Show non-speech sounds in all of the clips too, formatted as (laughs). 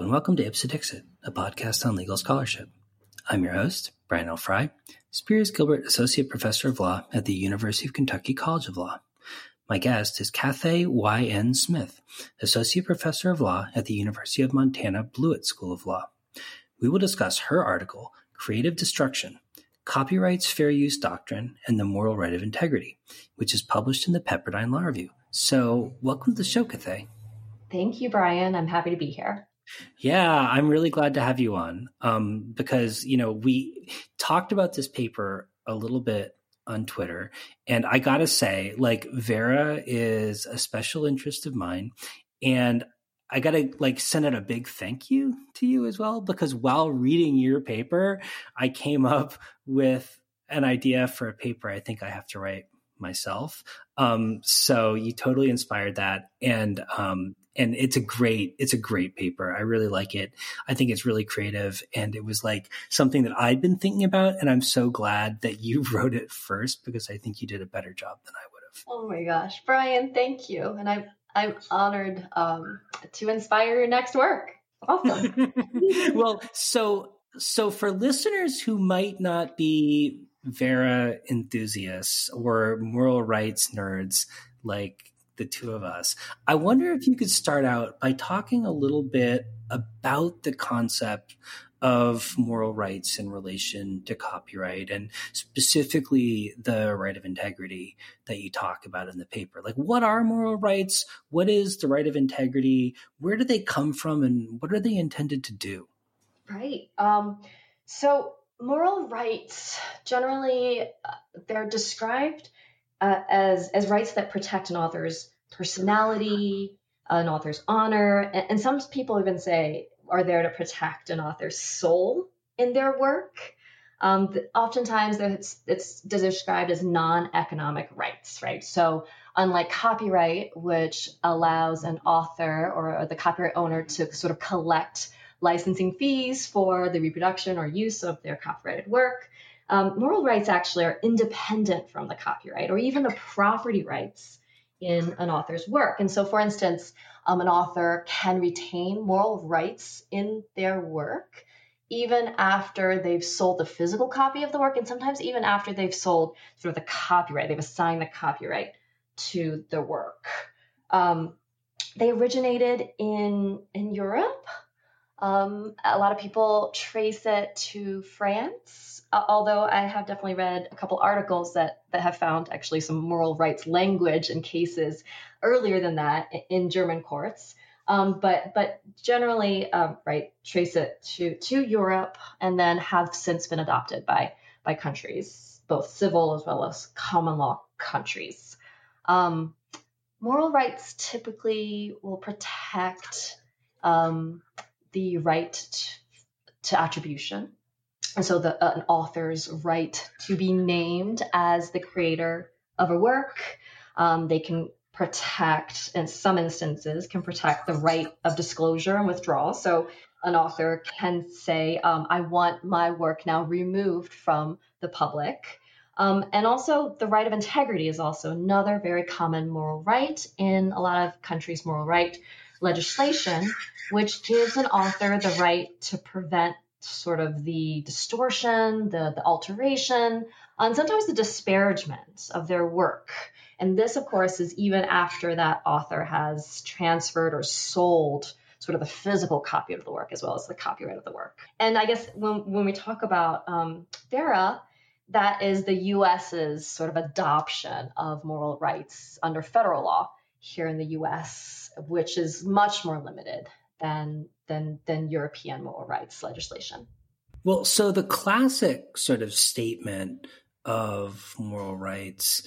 And welcome to Ipse Dixit, a podcast on legal scholarship. I'm your host, Brian L. Frye, Spears Gilbert Associate Professor of Law at the University of Kentucky College of Law. My guest is Cathay Y. N. Smith, Associate Professor of Law at the University of Montana Blewett School of Law. We will discuss her article, Creative Destruction Copyright's Fair Use Doctrine and the Moral Right of Integrity, which is published in the Pepperdine Law Review. So, welcome to the show, Cathay. Thank you, Brian. I'm happy to be here. Yeah, I'm really glad to have you on um, because, you know, we talked about this paper a little bit on Twitter. And I got to say, like, VARA is a special interest of mine. And I got to like send out a big thank you to you as well because while reading your paper, I came up with an idea for a paper I think I have to write myself. Um, so you totally inspired that, and um, and it's a great it's a great paper. I really like it. I think it's really creative, and it was like something that I'd been thinking about, and I'm so glad that you (laughs) wrote it first because I think you did a better job than I would have. Oh my gosh, Brian, thank you, and I'm I'm honored um, to inspire your next work. Awesome. (laughs) (laughs) well, so so for listeners who might not be VARA enthusiasts or moral rights nerds like the two of us. I wonder if you could start out by talking a little bit about the concept of moral rights in relation to copyright and specifically the right of integrity that you talk about in the paper. Like, what are moral rights? What is the right of integrity? Where do they come from and what are they intended to do? Right. Um, so, moral rights generally uh, they're described uh, as as rights that protect an author's personality, an author's honor, and, and, some people even say are there to protect an author's soul in their work. Um, oftentimes, it's, it's described as non-economic rights, right? So, unlike copyright, which allows an author or the copyright owner to sort of collect licensing fees for the reproduction or use of their copyrighted work. Um, moral rights actually are independent from the copyright or even the property rights in an author's work. And so, for instance, um, an author can retain moral rights in their work even after they've sold the physical copy of the work, and sometimes even after they've sold sort of the copyright, they've assigned the copyright to the work. Um, they originated in in Europe um, a lot of people trace it to France, although I have definitely read a couple articles that, that have found actually some moral rights language in cases earlier than that in German courts. Um, but but generally, um, right, trace it to to Europe, and then have since been adopted by by countries, both civil as well as common law countries. Um, moral rights typically will protect um, the right to attribution. So the, uh, an author's right to be named as the creator of a work. Um, they can protect, in some instances, can protect the right of disclosure and withdrawal. So an author can say, um, I want my work now removed from the public. Um, and also, the right of integrity is also another very common moral right in a lot of countries' moral right legislation, which gives an author the right to prevent sort of the distortion, the, the alteration, and sometimes the disparagement of their work. And this, of course, is even after that author has transferred or sold sort of the physical copy of the work as well as the copyright of the work. And I guess when, when we talk about um, that is the US's sort of adoption of moral rights under federal law here in the US, which is much more limited than than than European moral rights legislation. Well, so the classic sort of statement of moral rights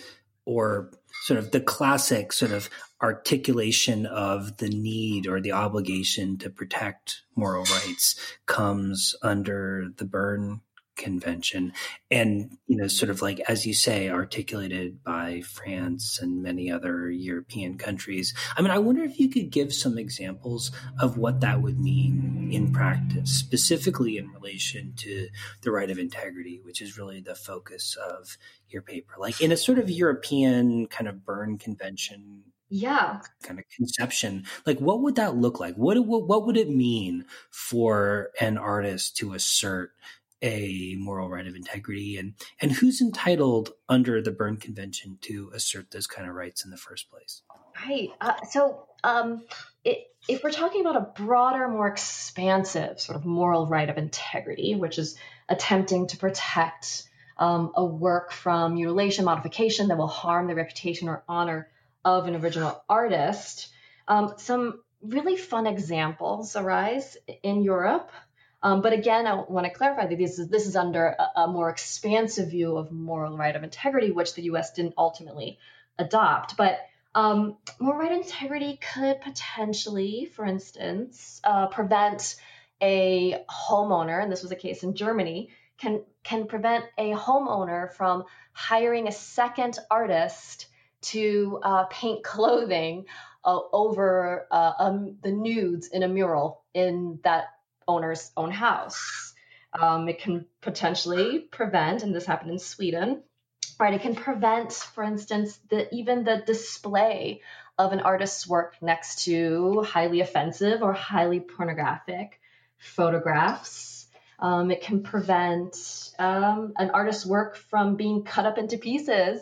or sort of the classic sort of articulation of the need or the obligation to protect moral rights comes under the Berne convention. And you know sort of like as you say articulated by france and many other european countries. I mean i wonder if you could give some examples of what that would mean in practice specifically in relation to the right of integrity which is really the focus of your paper. Like in a sort of european kind of Berne convention yeah. kind of conception like what would that look like? What, what what would it mean for an artist to assert a moral right of integrity and and who's entitled under the berne convention to assert those kind of rights in the first place? Right. Uh, so um, it, if we're talking about a broader more expansive sort of moral right of integrity which is attempting to protect um, a work from mutilation modification that will harm the reputation or honor of an original artist um, some really fun examples arise in europe um, but again, I want to clarify that this is this is under a, a, more expansive view of moral right of integrity, which the U.S. didn't ultimately adopt. But um, moral right of integrity could potentially, for instance, uh, prevent a homeowner, and this was a case in Germany, can can prevent a homeowner from hiring a second artist to uh, paint clothing uh, over uh, um, the nudes in a mural in that owner's own house. Um, it can potentially prevent, and this happened in Sweden, right? It can prevent, for instance, the even the display of an artist's work next to highly offensive or highly pornographic photographs. Um, it can prevent um, an artist's work from being cut up into pieces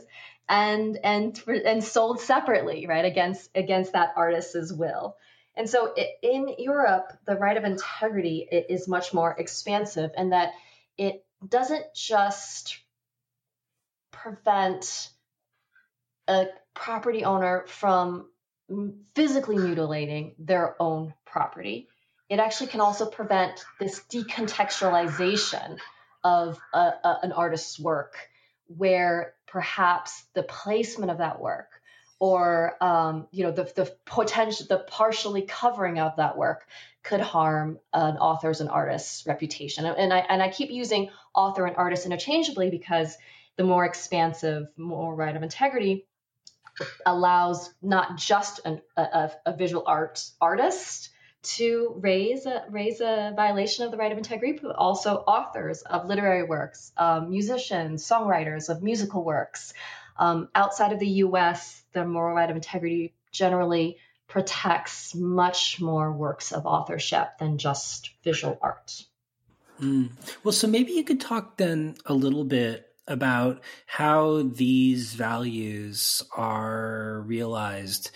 and and and sold separately, right, against against that artist's will. And so in Europe, the right of integrity is much more expansive in that it doesn't just prevent a property owner from physically mutilating their own property. It actually can also prevent this decontextualization of a, a, an artist's work, where perhaps the placement of that work or um, you know the, the potential the partially covering of that work could harm an author's and artist's reputation. And i and i keep using author and artist interchangeably because the more expansive more right of integrity allows not just an, a, a visual art artist to raise a, raise a violation of the right of integrity, but also authors of literary works, um, musicians, songwriters of musical works, um, outside of the US, the moral right of integrity generally protects much more works of authorship than just visual art. Mm. Well, so maybe you could talk then a little bit about how these values are realized,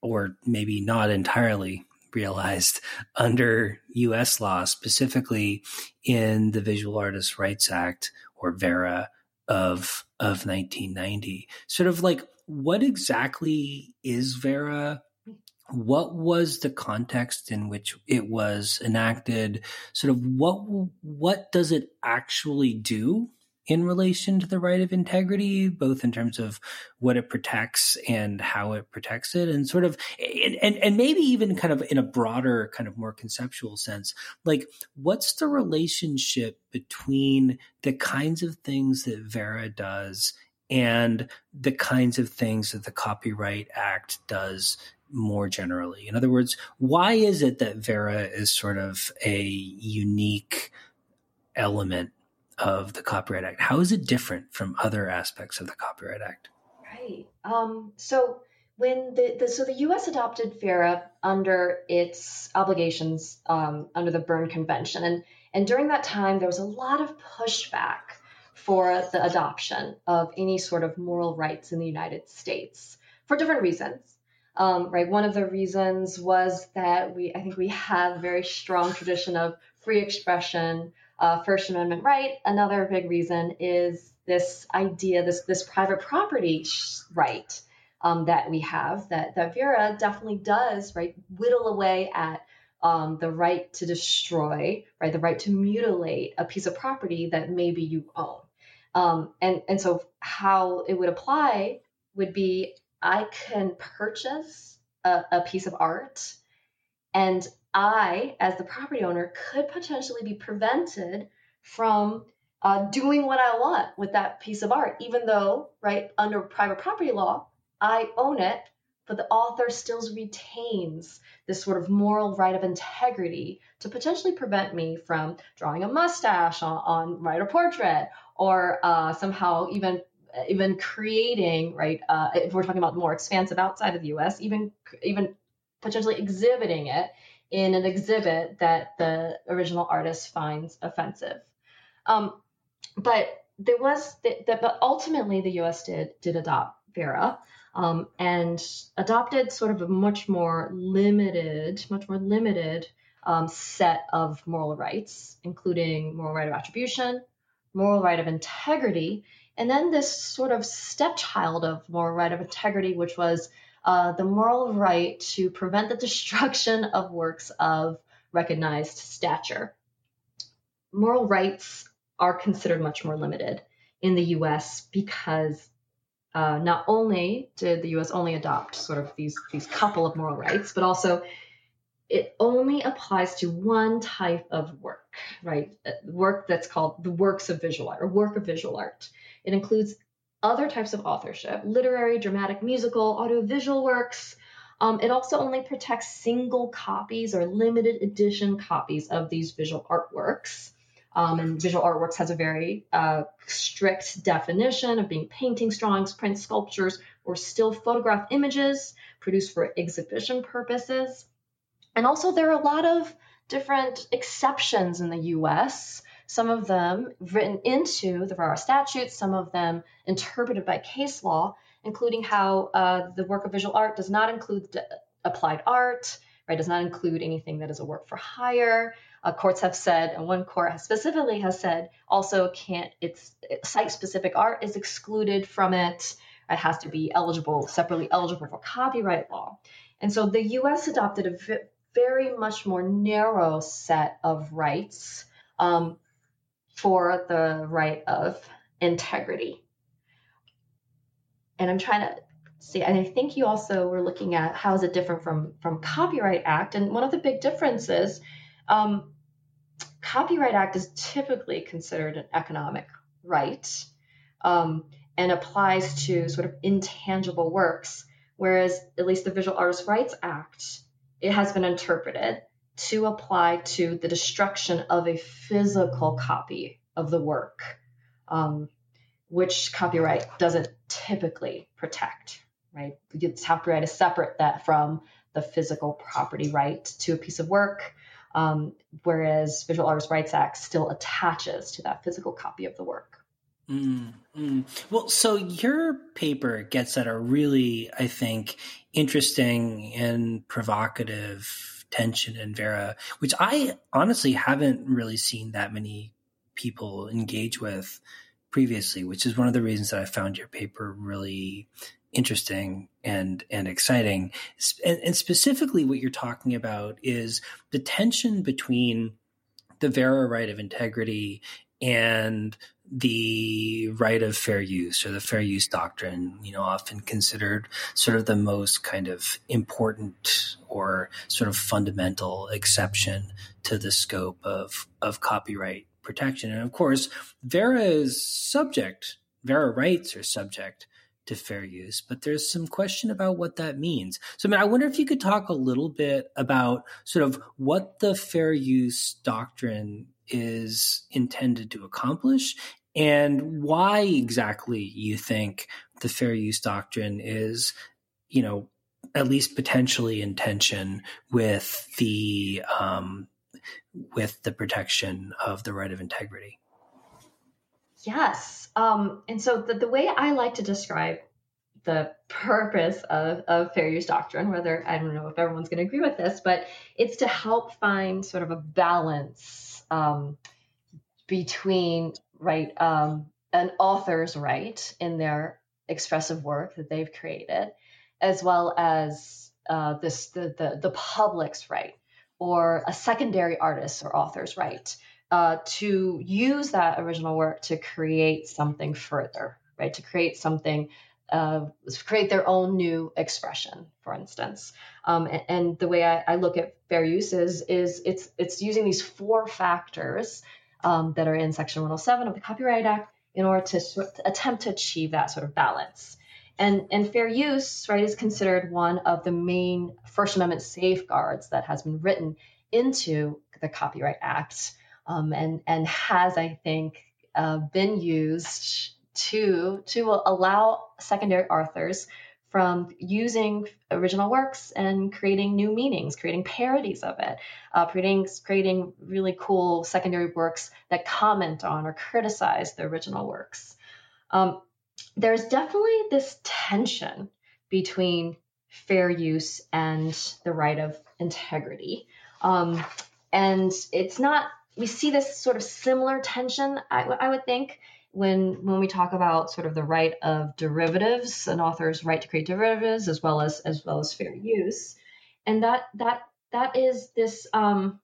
or maybe not entirely realized (laughs) under US law, specifically in the Visual Artists' Rights Act or VARA of of 1990. Sort of like what exactly is VARA What was the context in which it was enacted? Sort of what what does it actually do? In relation to the right of integrity, both in terms of what it protects and how it protects it, and sort of, and, and, and maybe even kind of in a broader, kind of more conceptual sense, like what's the relationship between the kinds of things that VARA does and the kinds of things that the Copyright Act does more generally? In other words, why is it that VARA is sort of a unique element of the Copyright Act? How is it different from other aspects of the Copyright Act? Right. Um, so when the, the, so the U.S. adopted VARA under its obligations um, under the Berne Convention, and and during that time there was a lot of pushback for the adoption of any sort of moral rights in the United States for different reasons. Um, right. One of the reasons was that we I think we have a very strong tradition of free expression uh, First Amendment right. Another big reason is this idea, this this private property right um, that we have that that VARA definitely does right whittle away at um, the right to destroy, right, the right to mutilate a piece of property that maybe you own. Um, and and so how it would apply would be I can purchase a, a piece of art and I, as the property owner, could potentially be prevented from uh, doing what I want with that piece of art, even though, right, under private property law, I own it, but the author still retains this sort of moral right of integrity to potentially prevent me from drawing a mustache on, on writer portrait or uh, somehow even even creating right. Uh, if we're talking about more expansive outside of the U.S., even even potentially exhibiting it in an exhibit that the original artist finds offensive. Um, but there was that, but ultimately the U.S. did did adopt VARA. Um, and adopted sort of a much more limited, much more limited um, set of moral rights, including moral right of attribution, moral right of integrity, and then this sort of stepchild of moral right of integrity, which was uh, the moral right to prevent the destruction (laughs) of works of recognized stature. Moral rights are considered much more limited in the US because uh, not only did the US only adopt sort of these, these couple of moral rights, but also it only applies to one type of work, right? Uh, work that's called the works of visual art or work of visual art. It includes other types of authorship, literary, dramatic, musical, audiovisual works. Um, it also only protects single copies or limited edition copies of these visual artworks. Um, and visual artworks has a very uh, strict definition of being paintings, drawings, prints, sculptures, or still photograph images produced for exhibition purposes. And also, there are a lot of different exceptions in the US, some of them written into the VARA statutes, some of them interpreted by case law, including how uh, the work of visual art does not include applied art, right, does not include anything that is a work for hire. Uh, courts have said, and one court has specifically has said, also can't, it's site-specific art is excluded from it. It has to be eligible, separately eligible for copyright law. And so the US adopted a very much more narrow set of rights um, for the right of integrity. And I'm trying to see, and I think you also were looking at how is it different from from Copyright Act, and one of the big differences, um, Copyright Act is typically considered an economic right um, and applies to sort of intangible works, whereas at least the Visual Artists' Rights Act it has been interpreted to apply to the destruction of a physical copy of the work, um, which copyright doesn't typically protect, right? Copyright is separate that from the physical property right to a piece of work, um, whereas Visual Artists' Rights Act still attaches to that physical copy of the work. Mm. Well, so your paper gets at a really, I think, interesting and provocative tension and VARA, which I honestly haven't really seen that many people engage with previously, which is one of the reasons that I found your paper really interesting and and exciting. And, and specifically, what you're talking about is the tension between the VARA right of integrity and the right of fair use or the fair use doctrine, you know, often considered sort of the most kind of important or sort of fundamental exception to the scope of, of copyright protection. And of course, VARA is subject, VARA rights are subject to fair use, but there's some question about what that means. So, I mean, I wonder if you could talk a little bit about sort of what the fair use doctrine is intended to accomplish and why exactly you think the fair use doctrine is, you know, at least potentially in tension with the um, with the protection of the right of integrity. Yes, um, and so the, the way I like to describe the purpose of, of fair use doctrine, whether I don't know if everyone's going to agree with this, but it's to help find sort of a balance um, between right um, an author's right in their expressive work that they've created, as well as uh, this the, the the public's right or a secondary artist or author's right uh, to use that original work to create something further, right? To create something uh, create their own new expression, for instance. Um, and, and, the way I, I, look at fair use is, it's it's using these four factors um, that are in Section 107 of the Copyright Act in order to, to attempt to achieve that sort of balance. And, and fair use, right, is considered one of the main First Amendment safeguards that has been written into the Copyright Act um, and, and has, I think, uh, been used to to allow secondary authors from using original works and creating new meanings, creating parodies of it, uh, creating creating really cool secondary works that comment on or criticize the original works. Um, there's definitely this tension between fair use and the right of integrity, um, and it's not. We see this sort of similar tension, I, I would think, when when we talk about sort of the right of derivatives, an author's right to create derivatives as well as as well as fair use, and that that that is this um,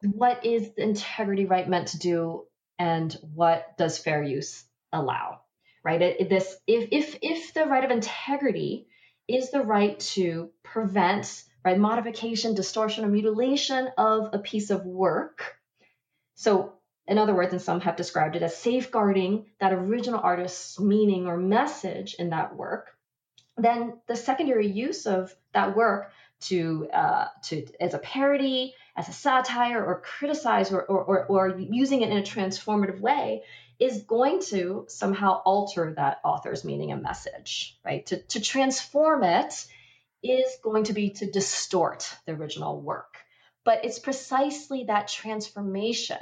what is the integrity right meant to do, and what does fair use allow, right? It, this if if if the right of integrity is the right to prevent right modification, distortion, or mutilation of a piece of work. So in other words, and some have described it as safeguarding that original artist's meaning or message in that work, then the secondary use of that work to uh, to as a parody, as a satire, or criticize, or, or, or, or using it in a transformative way is going to somehow alter that author's meaning and message, right? To, to transform it is going to be to distort the original work. But it's precisely that transformation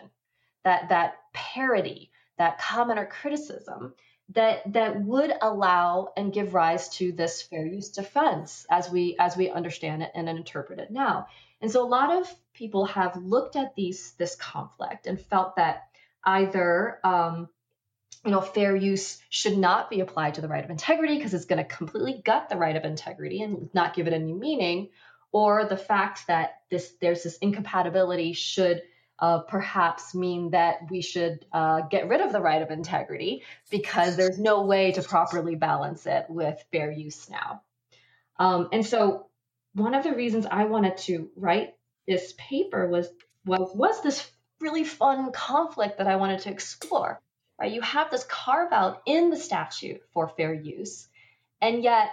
that that parody, that comment or criticism that that would allow and give rise to this fair use defense as we as we understand it and interpret it now. And so a lot of people have looked at these this conflict and felt that either um, you know fair use should not be applied to the right of integrity because it's going to completely gut the right of integrity and not give it any meaning, or the fact that this there's this incompatibility should uh, perhaps mean that we should uh, get rid of the right of integrity because there's no way to properly balance it with fair use now. Um, and so, one of the reasons I wanted to write this paper was was was this really fun conflict that I wanted to explore. Right, you have this carve out in the statute for fair use, and yet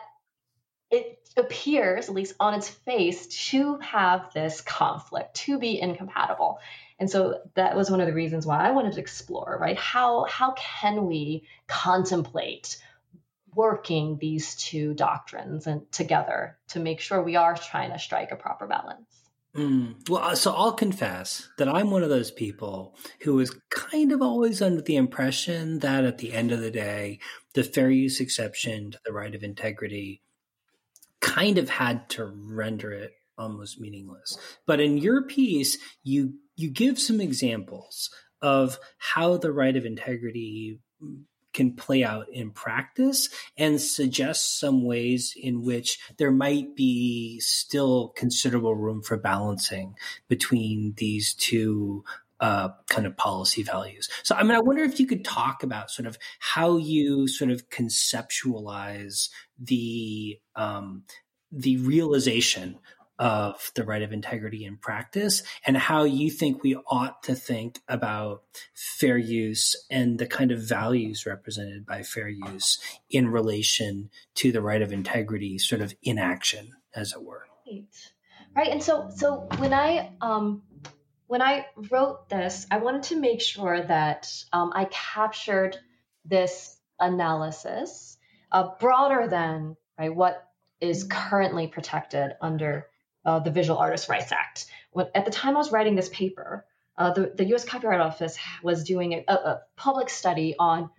it appears, at least on its face, to have this conflict, to be incompatible. And so that was one of the reasons why I wanted to explore, right? How how can we contemplate working these two doctrines and together to make sure we are trying to strike a proper balance? Mm. Well, uh, so I'll confess that I'm one of those people who is kind of always under the impression that at the end of the day, the fair use exception to the right of integrity kind of had to render it almost meaningless. But in your piece, you you give some examples of how the right of integrity can play out in practice and suggest some ways in which there might be still considerable room for balancing between these two uh, kind of policy values. So, I mean, I wonder if you could talk about sort of how you sort of conceptualize the um, the realization of the right of integrity in practice and how you think we ought to think about fair use and the kind of values represented by fair use in relation to the right of integrity sort of in action as it were. Right. Right and so so when i um when i wrote this i wanted to make sure that um, i captured this analysis uh, broader than right what is currently protected under uh, the Visual Artists' Rights Act. When, at the time I was writing this paper, uh, the, the U.S. Copyright Office was doing a, a public study on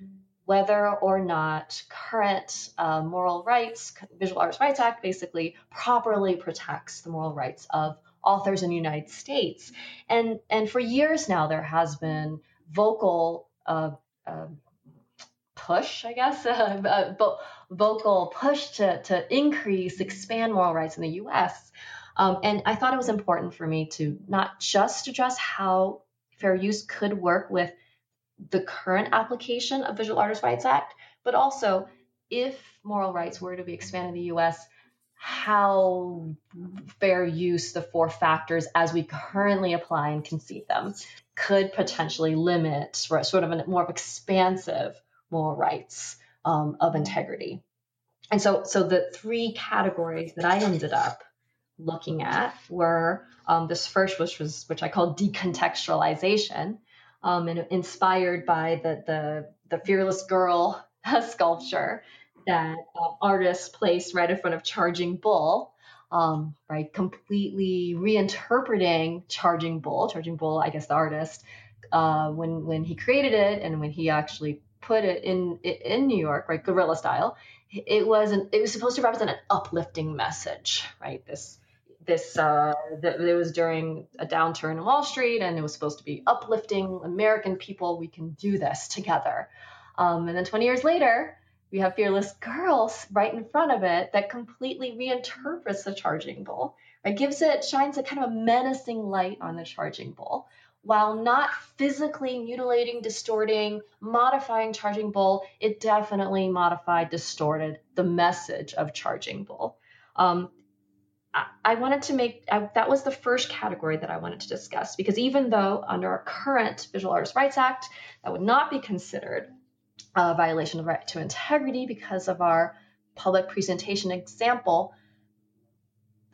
whether or not current uh, moral rights, Visual Artists' Rights Act basically properly protects the moral rights of authors in the United States. And, and for years now, there has been vocal uh, uh, push, I guess, (laughs) uh, vocal push to, to increase, expand moral rights in the US. Um, and I thought it was important for me to not just address how fair use could work with the current application of Visual Artists' Rights Act, but also if moral rights were to be expanded in the US, how fair use, the four factors as we currently apply and conceive them, could potentially limit sort of a more expansive moral rights um, of integrity. And so, so the three categories that I ended up looking at were um, this first, which was which I call decontextualization, um, and inspired by the the the Fearless Girl (laughs) sculpture that um, artists placed right in front of Charging Bull, um, right? Completely reinterpreting Charging Bull. Charging Bull, I guess the artist, uh, when when he created it and when he actually put it in in New York, right, guerrilla style, it was an, it was supposed to represent an uplifting message, right? This this uh, it was during a downturn in Wall Street, and it was supposed to be uplifting American people. We can do this together. Um, and then 20 years later, we have Fearless Girls right in front of it that completely reinterprets the charging bull. It gives it shines a kind of a menacing light on the charging bull, while not physically mutilating, distorting, modifying charging bull. It definitely modified, distorted the message of charging bull. Um, I wanted to make I, that was the first category that I wanted to discuss because even though under our current Visual Artists' Rights Act that would not be considered a violation of right to integrity because of our public presentation example,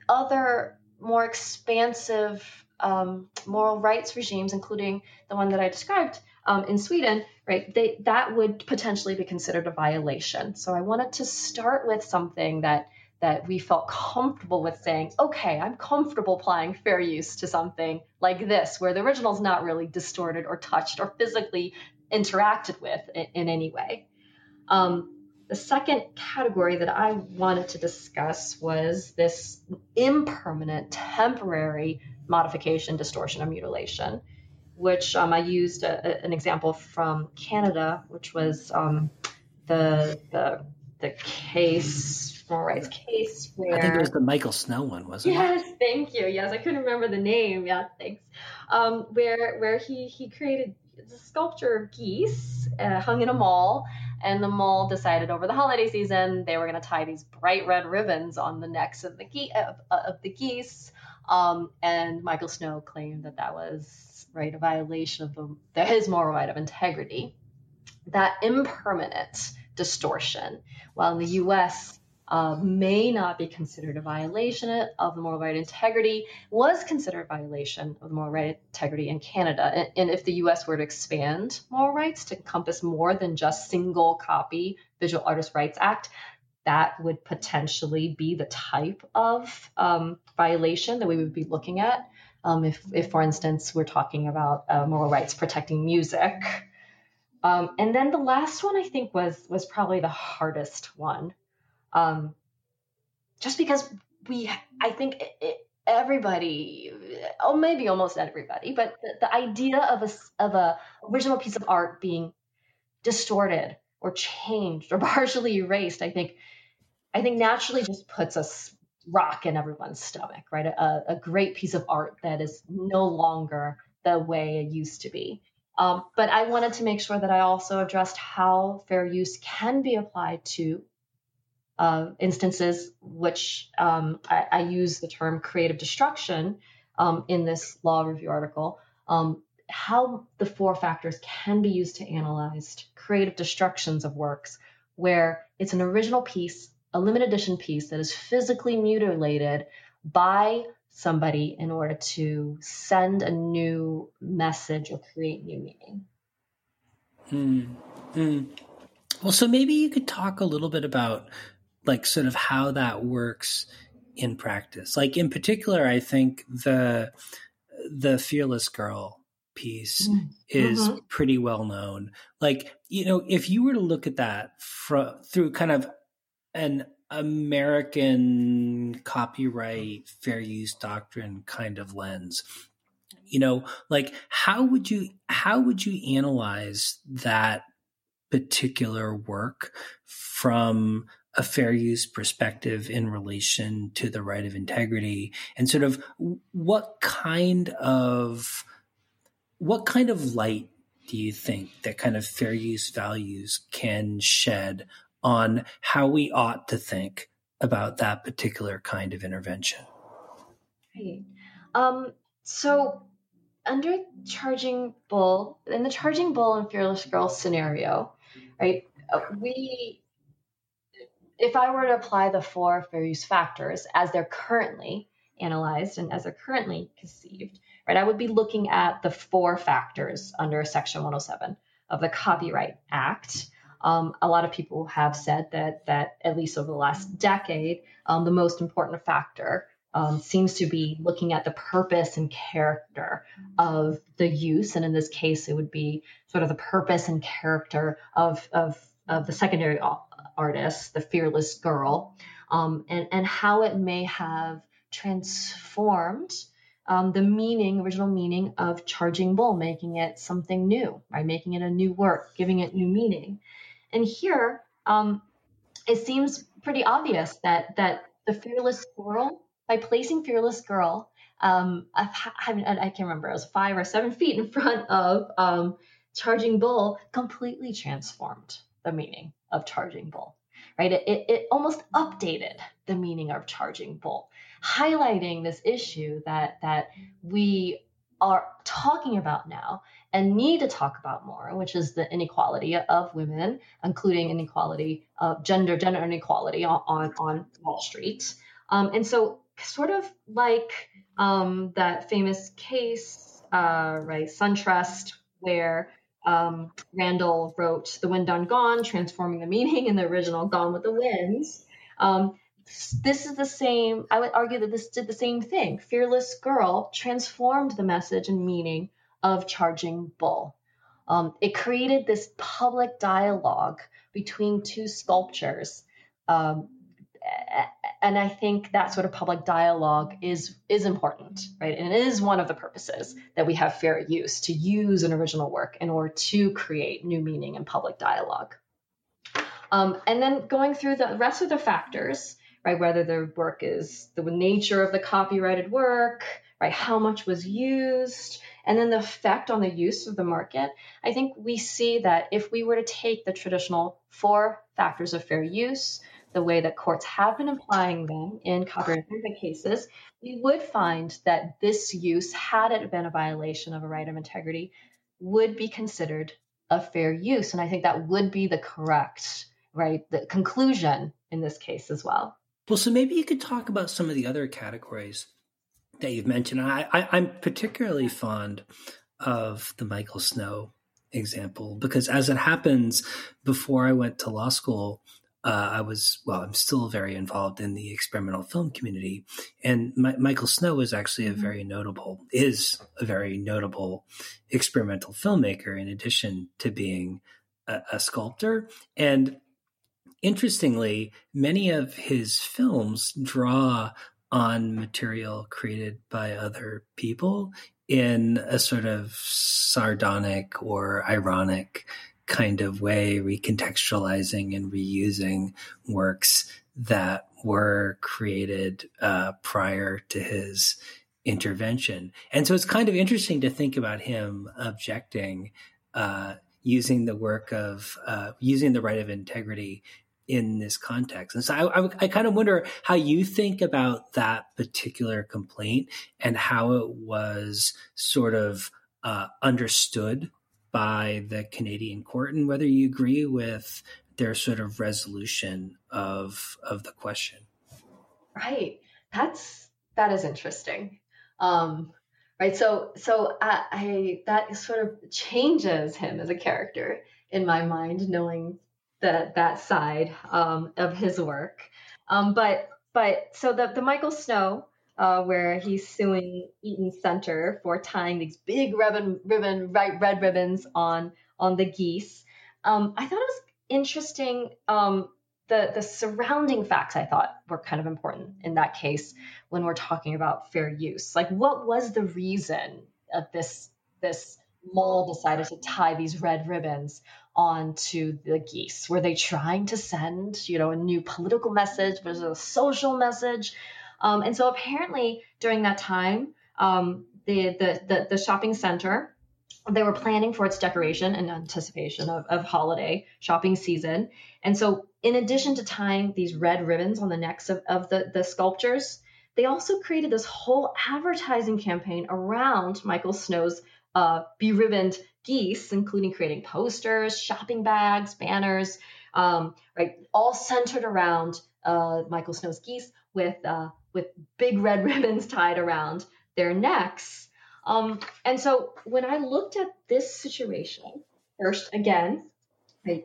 other more expansive um, moral rights regimes, including the one that I described um, in Sweden, right, they, that would potentially be considered a violation. So I wanted to start with something that that we felt comfortable with saying, okay, I'm comfortable applying fair use to something like this, where the original is not really distorted or touched or physically interacted with in, in any way. Um, the second category that I wanted to discuss was this impermanent, temporary modification, distortion, or mutilation, which um, I used a, a, an example from Canada, which was um, the, the the case civil rights case where I think it was the Michael Snow one, wasn't yes, it? Yes, thank you. Yes, I couldn't remember the name. Yeah, thanks. Um, where where he he created a sculpture of geese uh, hung in a mall, and the mall decided over the holiday season they were going to tie these bright red ribbons on the necks of the ge- of, of the geese. Um, and Michael Snow claimed that that was right a violation of the, his moral right of integrity. That impermanent distortion, while in the U.S uh, may not be considered a violation of the moral right integrity, was considered a violation of the moral right integrity in Canada. And, and, if the US were to expand moral rights to encompass more than just single copy Visual Artists' Rights Act, that would potentially be the type of um, violation that we would be looking at. Um, if, if, for instance, we're talking about uh, moral rights protecting music. Um, and then the last one I think was was probably the hardest one um, just because we, I think it, everybody, oh, maybe almost everybody, but the, the idea of a, of a original piece of art being distorted or changed or (laughs) partially erased, I think, I think naturally just puts us rock in everyone's stomach, right? A, a great piece of art that is no longer the way it used to be. Um, but I wanted to make sure that I also addressed how fair use can be applied to uh, instances which um, I, I, use the term creative destruction um, in this law review article, um, how the four factors can be used to analyze creative destructions of works where it's an original piece, a limited edition piece that is physically mutilated by somebody in order to send a new message or create new meaning. Hmm. Hmm. Well, so maybe you could talk a little bit about like sort of how that works in practice. Like in particular, I think the the fearless girl piece mm-hmm. is pretty well known. Like you know, if you were to look at that fr- through kind of an American copyright fair use doctrine kind of lens, you know, like how would you how would you analyze that particular work from a fair use perspective in relation to the right of integrity and sort of what kind of what kind of light do you think that kind of fair use values can shed on how we ought to think about that particular kind of intervention? Right. Um, so under charging bull in the charging bull and fearless girl scenario right uh, we if I were to apply the four fair use factors as they're currently analyzed and as they're currently conceived, right, I would be looking at the four factors under Section 107 of the Copyright Act. Um, a lot of people have said that that at least over the last decade, um, the most important factor um, seems to be looking at the purpose and character of the use, and in this case, it would be sort of the purpose and character of of, of the secondary artist, the fearless girl, um, and and how it may have transformed um, the meaning, original meaning of charging bull, making it something new, right? Making it a new work, giving it new meaning. And here, um, it seems pretty obvious that that the fearless girl, by placing fearless girl, um, I, I, can't remember, it was five or seven feet in front of um, charging bull, completely transformed the meaning of charging bull. Right? It, it, it almost updated the meaning of charging bull highlighting this issue that that we are talking about now and need to talk about more, which is the inequality of women, including inequality of gender, gender inequality on, on, on Wall Street. Um, and so, sort of like um, that famous case, uh, right, SunTrust, where um, Randall wrote The Wind Done Gone, transforming the meaning in the original Gone with the Winds. Um, this is the same, I would argue that this did the same thing. Fearless Girl transformed the message and meaning of Charging Bull. Um, it created this public dialogue between two sculptures. And I think that sort of public dialogue is is important, right? And it is one of the purposes that we have fair use to use an original work in order to create new meaning and public dialogue. Um, and then going through the rest of the factors, right? Whether the work is the nature of the copyrighted work, right? How much was used, and then the effect on the use of the market. I think we see that if we were to take the traditional four factors of fair use, the way that courts have been applying them in copyright infringement cases, we would find that this use, had it been a violation of a right of integrity, would be considered a fair use. And I think that would be the correct, right, the conclusion in this case as well. Well, so maybe you could talk about some of the other categories that you've mentioned. I, I, I'm particularly fond of the Michael Snow example because, as it happens, before I went to law school, uh, I was well. I'm still very involved in the experimental film community, and my, Michael Snow is actually a mm-hmm. very notable is a very notable experimental filmmaker. In addition to being a, a sculptor, and interestingly, many of his films draw on material created by other people in a sort of sardonic or ironic kind of way, recontextualizing and reusing works that were created uh, prior to his intervention. And so it's kind of interesting to think about him objecting uh, using the work of uh, using the right of integrity in this context. And so I, I, I, kind of wonder how you think about that particular complaint and how it was sort of uh, understood by the Canadian court and whether you agree with their sort of resolution of of the question. Right. That's that is interesting. Um, right. So so I, I that sort of changes him as a character in my mind, knowing that that side um, of his work. Um, but but so the the Michael Snow, uh, where he's suing Eaton Centre for tying these big ribbon ribbon right red ribbons on on the geese. Um, I thought it was interesting. Um, the the surrounding facts I thought were kind of important in that case when we're talking about fair use. Like, what was the reason of this this mall decided to tie these red ribbons onto the geese? Were they trying to send, you know, a new political message? Was it a social message? Um, and so apparently during that time, um, the, the, the the shopping center they were planning for its decoration in anticipation of, of holiday shopping season. And so, in addition to tying these red ribbons on the necks of, of the, the sculptures, they also created this whole advertising campaign around Michael Snow's uh, beribboned geese, including creating posters, shopping bags, banners, um, right, all centered around uh, Michael Snow's geese with uh, with big red (laughs) ribbons tied around their necks. Um, and so when I looked at this situation, first, again,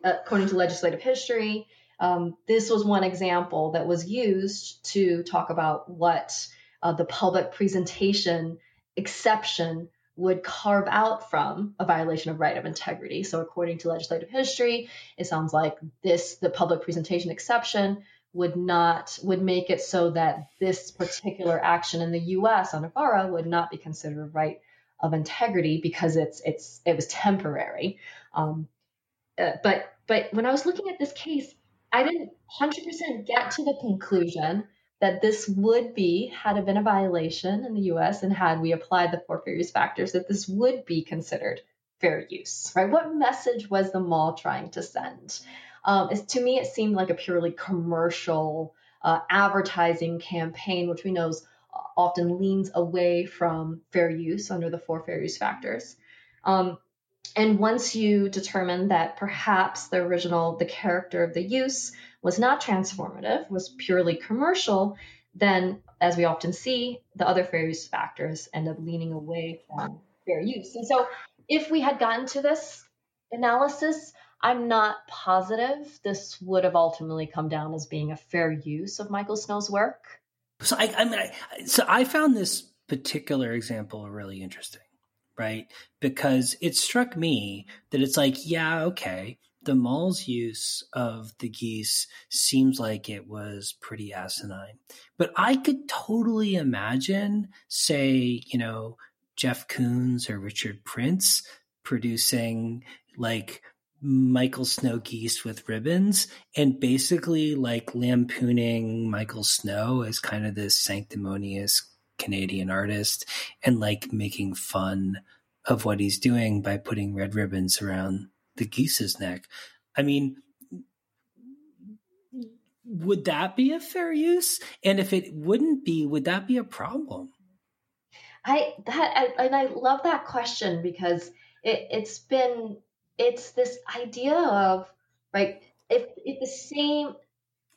according to legislative history, um, this was one example that was used to talk about what uh, the public presentation exception would carve out from a violation of right of integrity. So, according to legislative history, it sounds like this the public presentation exception would not would make it so that this particular action in the U.S. under VARA would not be considered a right of integrity because it's it's it was temporary. Um, uh, but but when I was looking at this case, I didn't 100% get to the conclusion that this would be, had it been a violation in the US and had we applied the four fair use factors, that this would be considered fair use, right? What message was the mall trying to send? Um, to me, it seemed like a purely commercial uh, advertising campaign, which we know is, uh, often leans away from fair use under the four fair use factors. Um, and once you determine that perhaps the original, the character of the use was not transformative, was purely commercial, then as we often see, the other fair use factors end up leaning away from fair use. And so if we had gotten to this analysis, I'm not positive this would have ultimately come down as being a fair use of Michael Snow's work. So I, I mean, I, so I found this particular example really interesting right? Because it struck me that it's like, yeah, okay, the mall's use of the geese seems like it was pretty asinine. But I could totally imagine, say, you know, Jeff Koons or Richard Prince producing like Michael Snow geese with ribbons and basically like lampooning Michael Snow as kind of this sanctimonious Canadian artist and like making fun of what he's doing by putting red ribbons around the geese's neck. I mean, would that be a fair use? And if it wouldn't be, would that be a problem? I that I, and I love that question because it, it's been it's this idea of right if if the same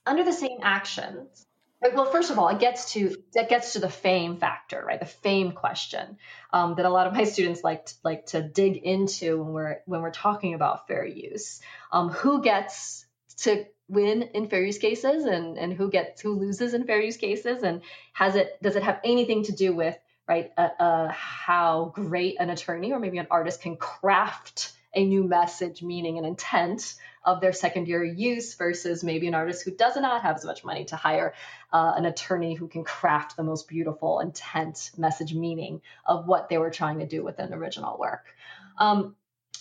under the same actions right well, first of all, it gets to that gets to the fame factor, right? The fame question um, that a lot of my students like to, like to dig into when we're when we're talking about fair use. Um, who gets to win in fair use cases, and and who gets who loses in fair use cases, and has it does it have anything to do with right uh, uh, how great an attorney or maybe an artist can craft a new message, meaning, and intent of their secondary use versus maybe an artist who does not have as much money to hire uh, an attorney who can craft the most beautiful intent, message, meaning of what they were trying to do with an original work. Um,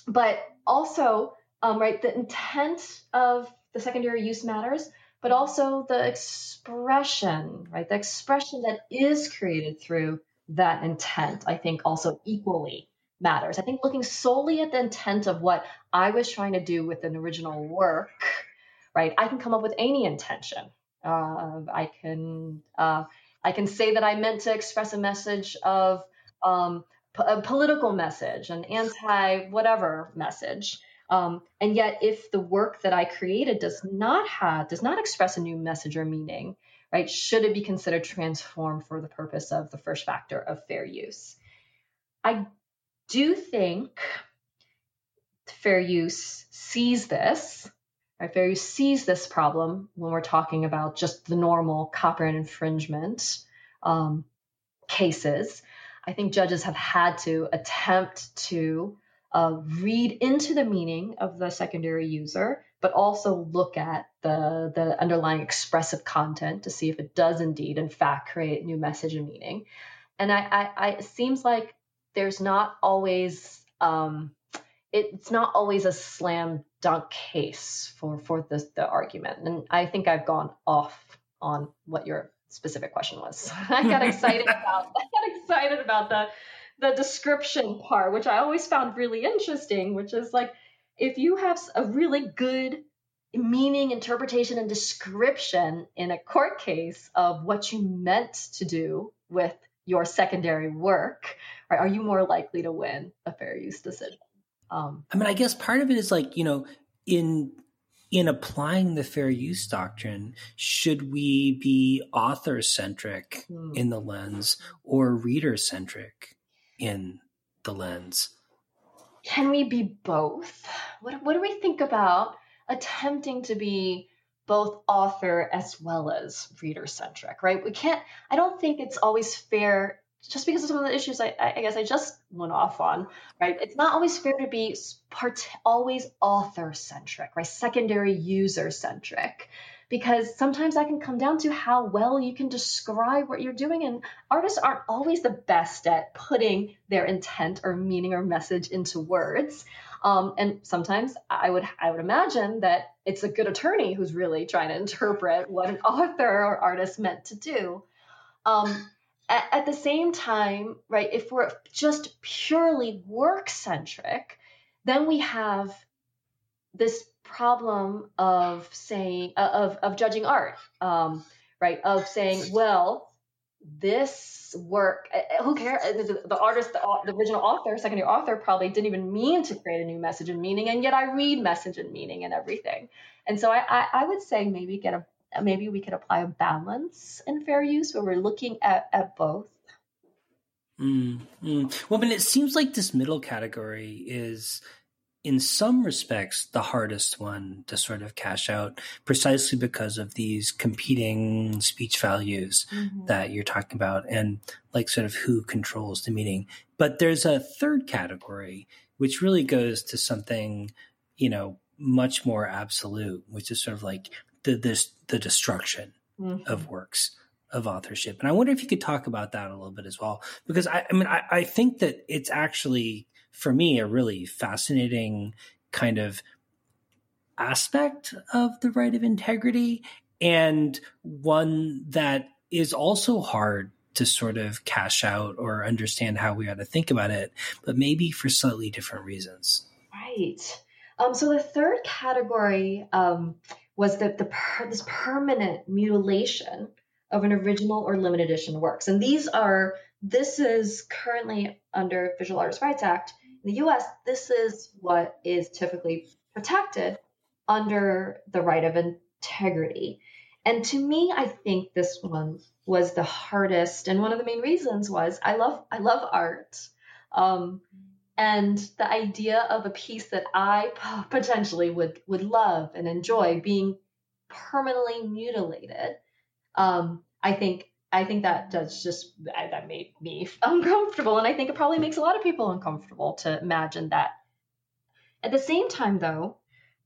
but also, um, right, the intent of the secondary use matters, but also the expression, right, the expression that is created through that intent, I think also equally matters. I think looking solely at the intent of what I was trying to do with an original work, right? I can come up with any intention. Uh, I can uh, I can say that I meant to express a message of um, a political message, an anti whatever message. Um, and yet, if the work that I created does not have does not express a new message or meaning, right? Should it be considered transformed for the purpose of the first factor of fair use? I do think fair use sees this, right? Fair use sees this problem when we're talking about just the normal copyright infringement um, cases. I think judges have had to attempt to uh, read into the meaning of the secondary user, but also look at the, the underlying expressive content to see if it does indeed, in fact, create new message and meaning. And I, I, I it seems like there's not always um, it's not always a slam dunk case for for the, the argument. And i think i've gone off on what your specific question was. (laughs) I got (laughs) excited about (laughs) i got excited about the the description part which i always found really interesting which is like if you have a really good meaning interpretation and description in a court case of what you meant to do with your secondary work, right, are you more likely to win a fair use decision? Um, I mean, I guess part of it is like you know, in in applying the fair use doctrine, should we be author centric hmm. in the lens or reader centric in the lens? Can we be both? what, what do we think about attempting to be both author as well as reader centric, right? We can't, I don't think it's always fair just because of some of the issues I, I, guess I just went off on, right? It's not always fair to be part, always author centric, right? Secondary user centric, because sometimes that can come down to how well you can describe what you're doing. And artists aren't always the best at putting their intent or meaning or message into words. Um, and sometimes I would I would imagine that it's a good attorney who's really trying to interpret what an (laughs) author or artist meant to do. Um, at, at the same time, right, if we're just purely work centric, then we have this problem of saying of of judging art, um, right? Of saying, well, this work, uh, uh, who cares? The, the, artist, the, the, original author, secondary author, probably didn't even mean to create a new message and meaning, and yet I read message and meaning and everything. And so I, I, I would say maybe get a maybe we could apply a balance in fair use where we're looking at, at both. Mm, mm. Well, mean, it seems like this middle category is, in some respects, the hardest one to sort of cash out, precisely because of these competing speech values mm-hmm. that you're talking about, and like sort of who controls the meeting. But there's a third category, which really goes to something, you know, much more absolute, which is sort of like the this the destruction mm-hmm. of works of authorship. And I wonder if you could talk about that a little bit as well, because I, I mean, I, I think that it's actually for me a really fascinating kind of aspect of the right of integrity and one that is also hard to sort of cash out or understand how we ought to think about it, but maybe for slightly different reasons. Right. Um, so the third category um, was that the per- this permanent mutilation of an original or limited edition works, and these are this is currently under Visual Artists' Rights Act in the U.S. This is what is typically protected under the right of integrity. And to me, I think this one was the hardest, and one of the main reasons was I love I love art. Um, and the idea of a piece that I (laughs) potentially would would love and enjoy being permanently mutilated, um, I think I think that does just that made me (laughs) uncomfortable, and I think it probably makes a lot of people uncomfortable to imagine that. At the same time, though,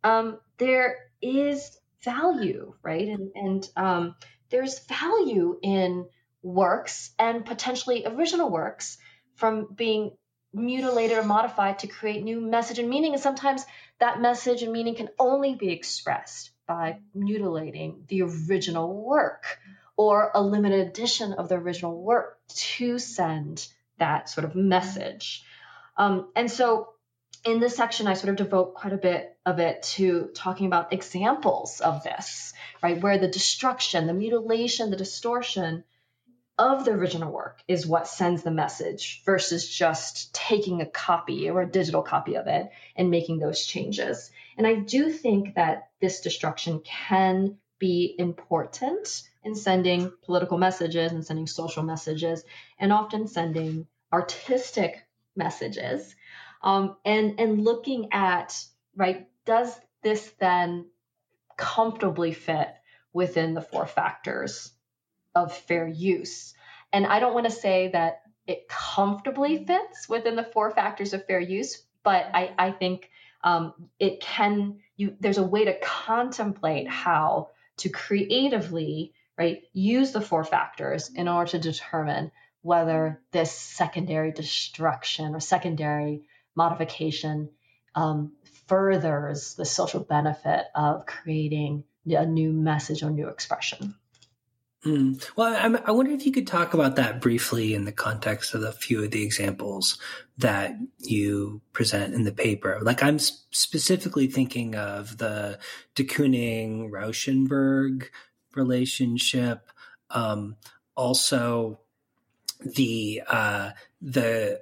um, there is value, right, and and um, there's value in works and potentially original works from being mutilated or modified to create new message and meaning. And sometimes that message and meaning can only be expressed by mutilating the original work or a limited edition of the original work to send that sort of message. Um, and so in this section, I sort of devote quite a bit of it to talking about examples of this, right? Where the destruction, the mutilation, the distortion of the original work is what sends the message versus just taking a copy or a digital copy of it and making those changes. And I do think that this destruction can be important in sending political messages and sending social messages and often sending artistic messages um, and and looking at right does this then comfortably fit within the four factors of fair use. And I don't want to say that it comfortably fits within the four factors of fair use, but I, I think um, it can you there's a way to contemplate how to creatively right use the four factors in order to determine whether this secondary destruction or secondary modification um, furthers the social benefit of creating a new message or new expression. Mm. Well, I, I, wonder if you could talk about that briefly in the context of a few of the examples that you present in the paper. Like, I'm specifically thinking of the de Kooning Rauschenberg relationship, um, also the uh, the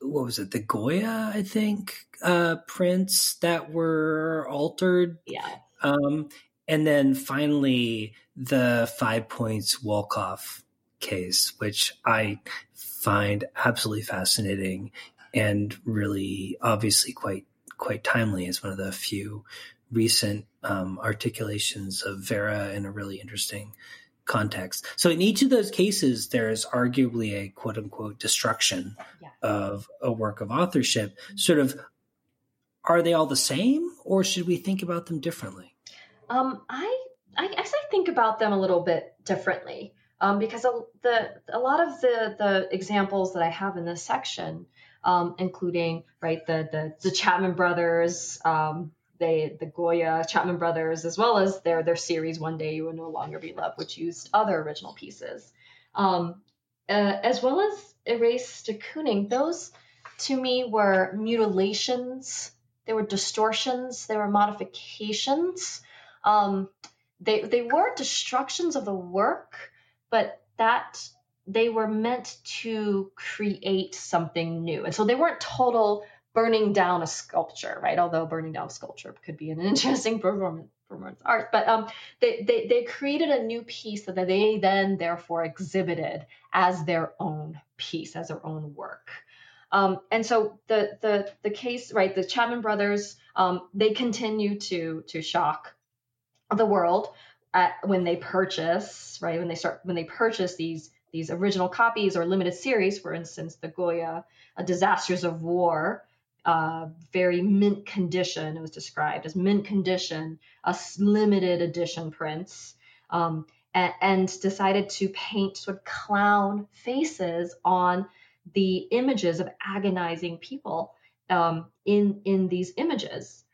what was it the Goya I think uh, prints that were altered. Yeah. Um, and then finally, the Five Points Wolkoff case, which I find absolutely fascinating and really obviously quite quite timely as one of the few recent um, articulations of VARA in a really interesting context. So in each of those cases, there is arguably a quote unquote destruction yeah. of a work of authorship. Sort of, are they all the same, or should we think about them differently? Um, I I I think about them a little bit differently um, because a, the a lot of the the examples that I have in this section, um, including right the the, the Chapman brothers, um, they the Goya Chapman brothers, as well as their their series One Day You Will No Longer Be Loved, which used other original pieces, um, uh, as well as Erase de Kooning. Those to me were mutilations. They were distortions. They were modifications. Um, they they were destructions of the work, but that they were meant to create something new, and so they weren't total burning down a sculpture, right? Although burning down sculpture could be an (laughs) interesting performance performance art, but um, they, they they created a new piece that they then therefore exhibited as their own piece, as their own work. Um, and so the the the case, right? The Chapman brothers, um, they continue to to shock the world at, when they purchase, right? When they start when they purchase these these original copies or limited series, for instance, the Goya uh, Disasters of War uh, very mint condition. It was described as mint condition, a limited edition prints, um, and, and, decided to paint sort of clown faces on the images of agonizing people um, in in these images,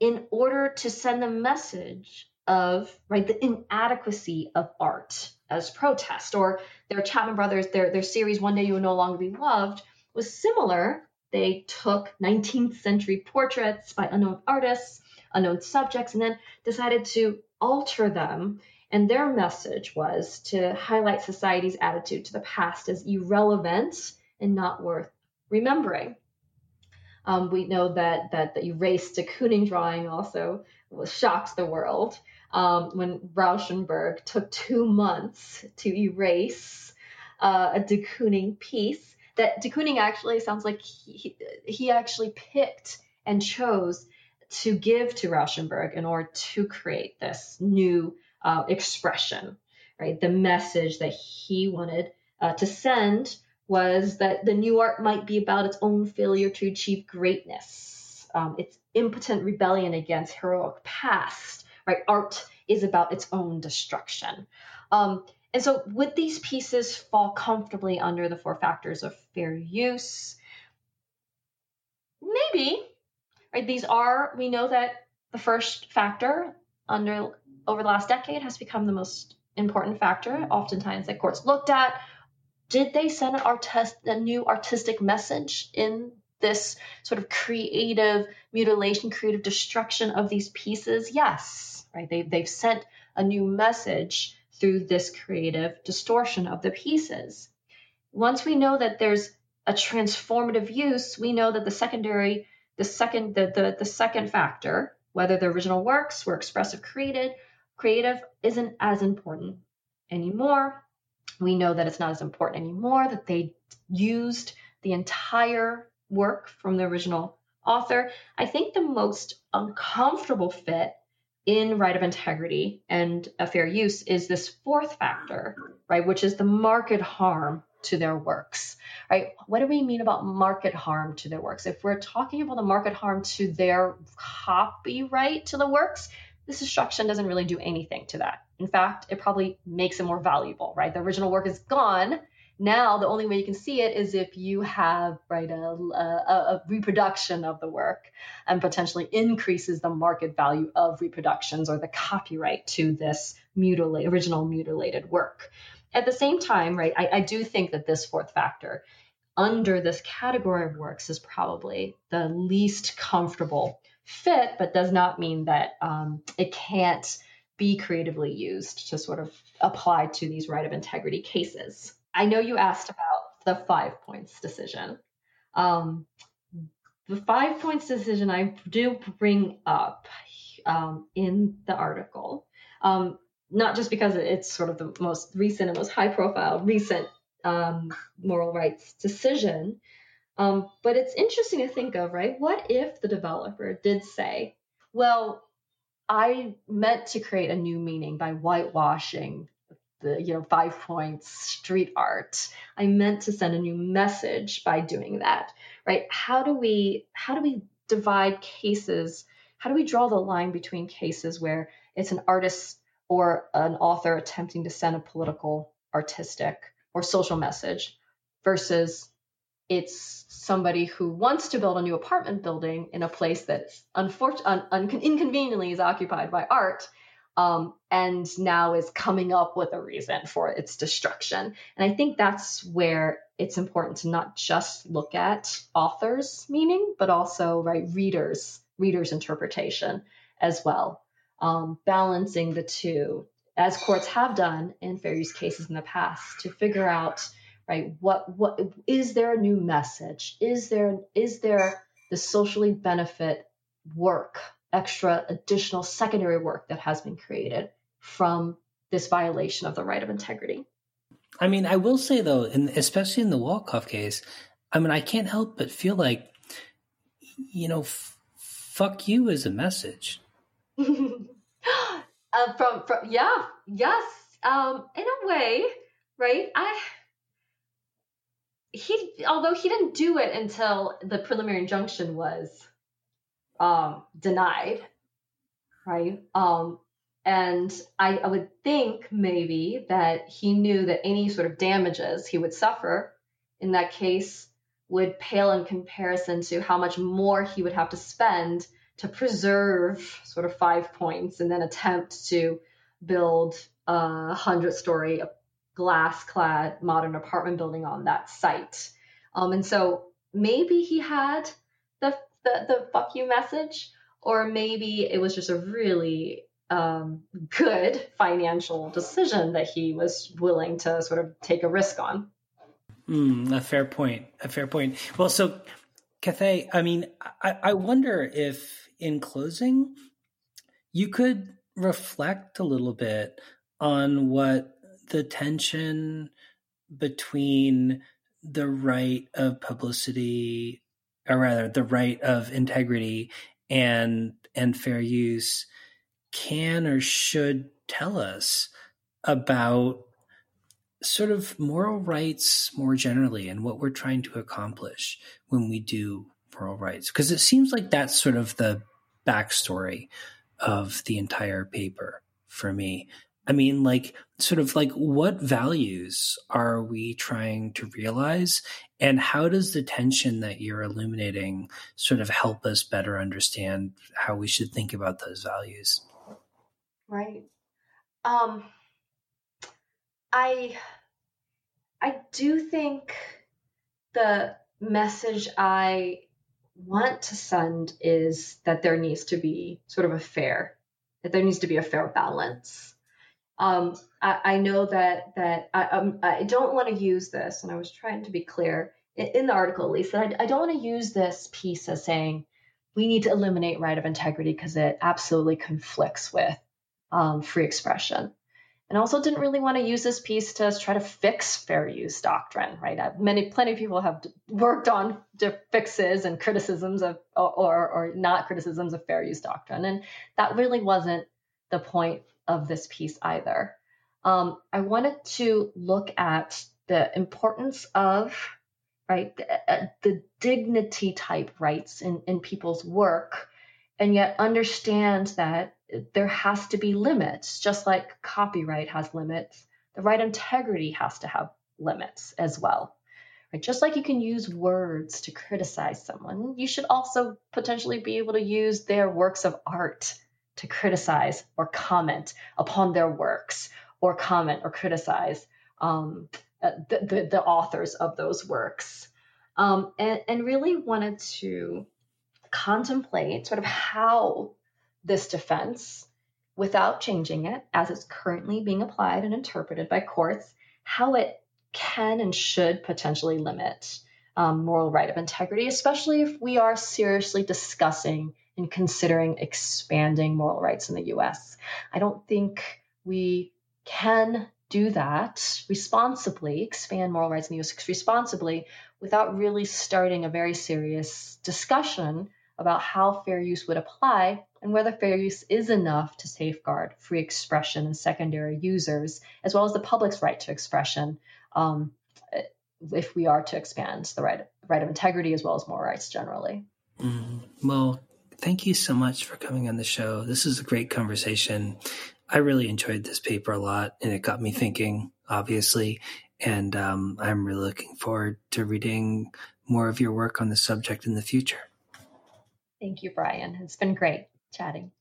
in order to send a message of right the inadequacy of art as protest, or their Chapman brothers, their their series "One Day You Will No Longer Be Loved" was similar they took 19th century portraits by unknown artists, unknown subjects, and then decided to alter them. And their message was to highlight society's attitude to the past as irrelevant and not worth remembering. Um, we know that that the erased de Kooning drawing also was, shocked the world um, when Rauschenberg took two months to erase uh, a de Kooning piece that de Kooning actually sounds like he, he actually picked and chose to give to Rauschenberg in order to create this new uh, expression, right? The message that he wanted uh, to send was that the new art might be about its own failure to achieve greatness, um, its impotent rebellion against heroic past, right? Art is about its own destruction. Um, and so, would these pieces fall comfortably under the four factors of fair use? Maybe, right? These are, we know that the first factor under over the last decade has become the most important factor, oftentimes that courts looked at. Did they send an artist, a new artistic message in this sort of creative mutilation, creative destruction of these pieces? Yes, right? They, they've sent a new message through this creative distortion of the pieces. Once we know that there's a transformative use, we know that the secondary, the second, the, the, the second factor, whether the original works were expressive created, creative isn't as important anymore. We know that it's not as important anymore, that they used the entire work from the original author. I think the most uncomfortable fit in right of integrity and a fair use is this fourth factor, right, which is the market harm to their works, right? What do we mean about market harm to their works? If we're talking about the market harm to their copyright to the works, this destruction doesn't really do anything to that. In fact, it probably makes it more valuable, right? The original work is gone now, the only way you can see it is if you have right a, a, a reproduction of the work and potentially increases the market value of reproductions or the copyright to this mutilate, original mutilated work. At the same time, right, I, I do think that this fourth factor under this category of works is probably the least comfortable fit, but does not mean that um, it can't be creatively used to sort of apply to these right of integrity cases. I know you asked about the five points decision. Um, the five points decision I do bring up um, in the article, um, not just because it's sort of the most recent and most high profile recent um, moral rights decision, Um, but it's interesting to think of, right? What if the developer did say, well, I meant to create a new meaning by whitewashing the you know five points street art. I meant to send a new message by doing that right? How do we how do we divide cases? How do we draw the line between cases where it's an artist or an author attempting to send a political artistic or social message versus it's somebody who wants to build a new apartment building in a place that's unfortunately un- un- inconveniently is occupied by art um, and now is coming up with a reason for its destruction. And i think that's where it's important to not just look at authors meaning but also right readers readers interpretation as well. Um, balancing the two as courts have done in fair use cases in the past to figure out right? What what is there a new message? Is there is there the socially benefit work extra additional secondary work that has been created from this violation of the right of integrity? I mean i will say though and especially in the Wolkoff case i mean i can't help but feel like you know f- fuck you is a message. (laughs) Uh, from from yeah yes um in a way right? I he although he didn't do it until the preliminary injunction was um, denied, right? Um, and I, I would think maybe that he knew that any sort of damages he would suffer in that case would pale in comparison to how much more he would have to spend to preserve sort of five points and then attempt to build a hundred story glass clad modern apartment building on that site. Um, and so maybe he had the, the, the fuck you message, or maybe it was just a really um, good financial decision that he was willing to sort of take a risk on. Mm, a fair point. A fair point. Well, so Cathay, I mean, I, I wonder if in closing, you could reflect a little bit on what the tension between the right of publicity or rather the right of integrity and and fair use can or should tell us about sort of moral rights more generally and what we're trying to accomplish when we do moral rights. Because it seems like that's sort of the backstory of the entire paper for me I mean, like, sort of like what values are we trying to realize? And how does the tension that you're illuminating sort of help us better understand how we should think about those values? Right. Um, I, I do think the message I want to send is that there needs to be sort of a fair, that there needs to be a fair balance um, I, I, know that that I, um, I don't want to use this, and I was trying to be clear in, in the article at least that I, I don't want to use this piece as saying we need to eliminate right of integrity because it absolutely conflicts with um, free expression. And also didn't really want to use this piece to try to fix fair use doctrine, right? Uh, many, plenty of people have worked on fixes and criticisms of, or, or, or not criticisms of fair use doctrine, and that really wasn't the point of this piece either. Um, I wanted to look at the importance of right the, uh, the dignity type rights in, in people's work and yet understand that there has to be limits just like copyright has limits the right integrity has to have limits as well right just like you can use words to criticize someone you should also potentially be able to use their works of art to criticize or comment upon their works or comment or criticize um, uh, the, the, the, authors of those works. Um, and, and really wanted to contemplate sort of how this defense, without changing it as it's currently being applied and interpreted by courts, how it can and should potentially limit um, moral right of integrity, especially if we are seriously discussing in considering expanding moral rights in the US. I don't think we can do that responsibly, expand moral rights in the US responsibly, without really starting a very serious discussion about how fair use would apply and whether fair use is enough to safeguard free expression and secondary users, as well as the public's right to expression, um, if we are to expand the right, right of integrity as well as moral rights generally. Mm-hmm. Well, thank you so much for coming on the show. This is a great conversation. I really enjoyed this paper a lot and it got me thinking, obviously. And um, I'm really looking forward to reading more of your work on the subject in the future. Thank you, Brian. It's been great chatting.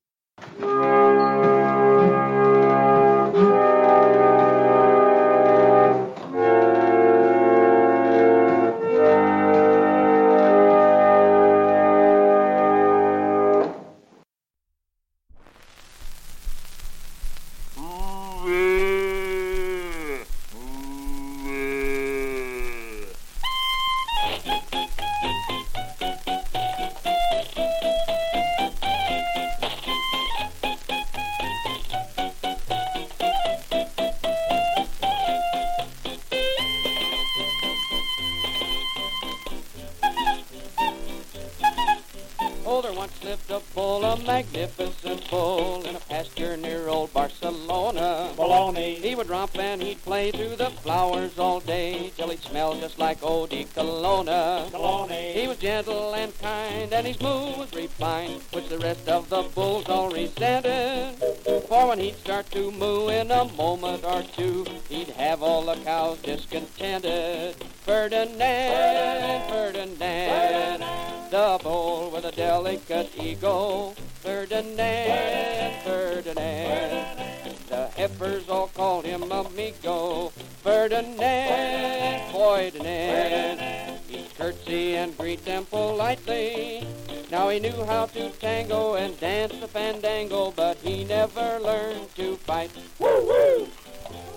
politely. Now he knew how to tango and dance the fandango, but he never learned to fight. Woo woo!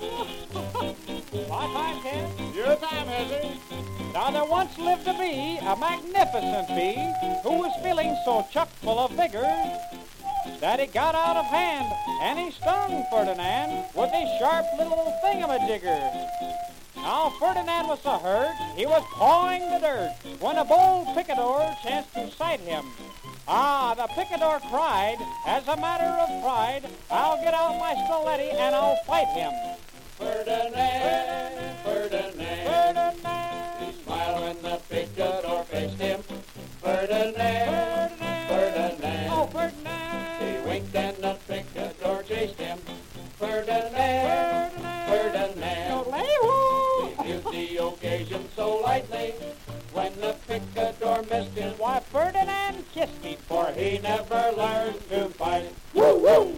(laughs) My time, Ken. Your time, Ezra. Now there once lived a bee, a magnificent bee, who was feeling so chock full of vigor that he got out of hand, and he stung Ferdinand with his sharp little thingamajigger. Now Ferdinand was so herd. He was pawing the dirt when a bold picador chanced to sight him. Ah, the picador cried, as a matter of pride, I'll get out my stiletti and I'll fight him. Ferdinand, Ferdinand, Ferdinand. He smiled when the picador faced him. Ferdinand. lightly when the picador missed him. Why, Ferdinand kissed me for he never learned to fight. Woo, woo!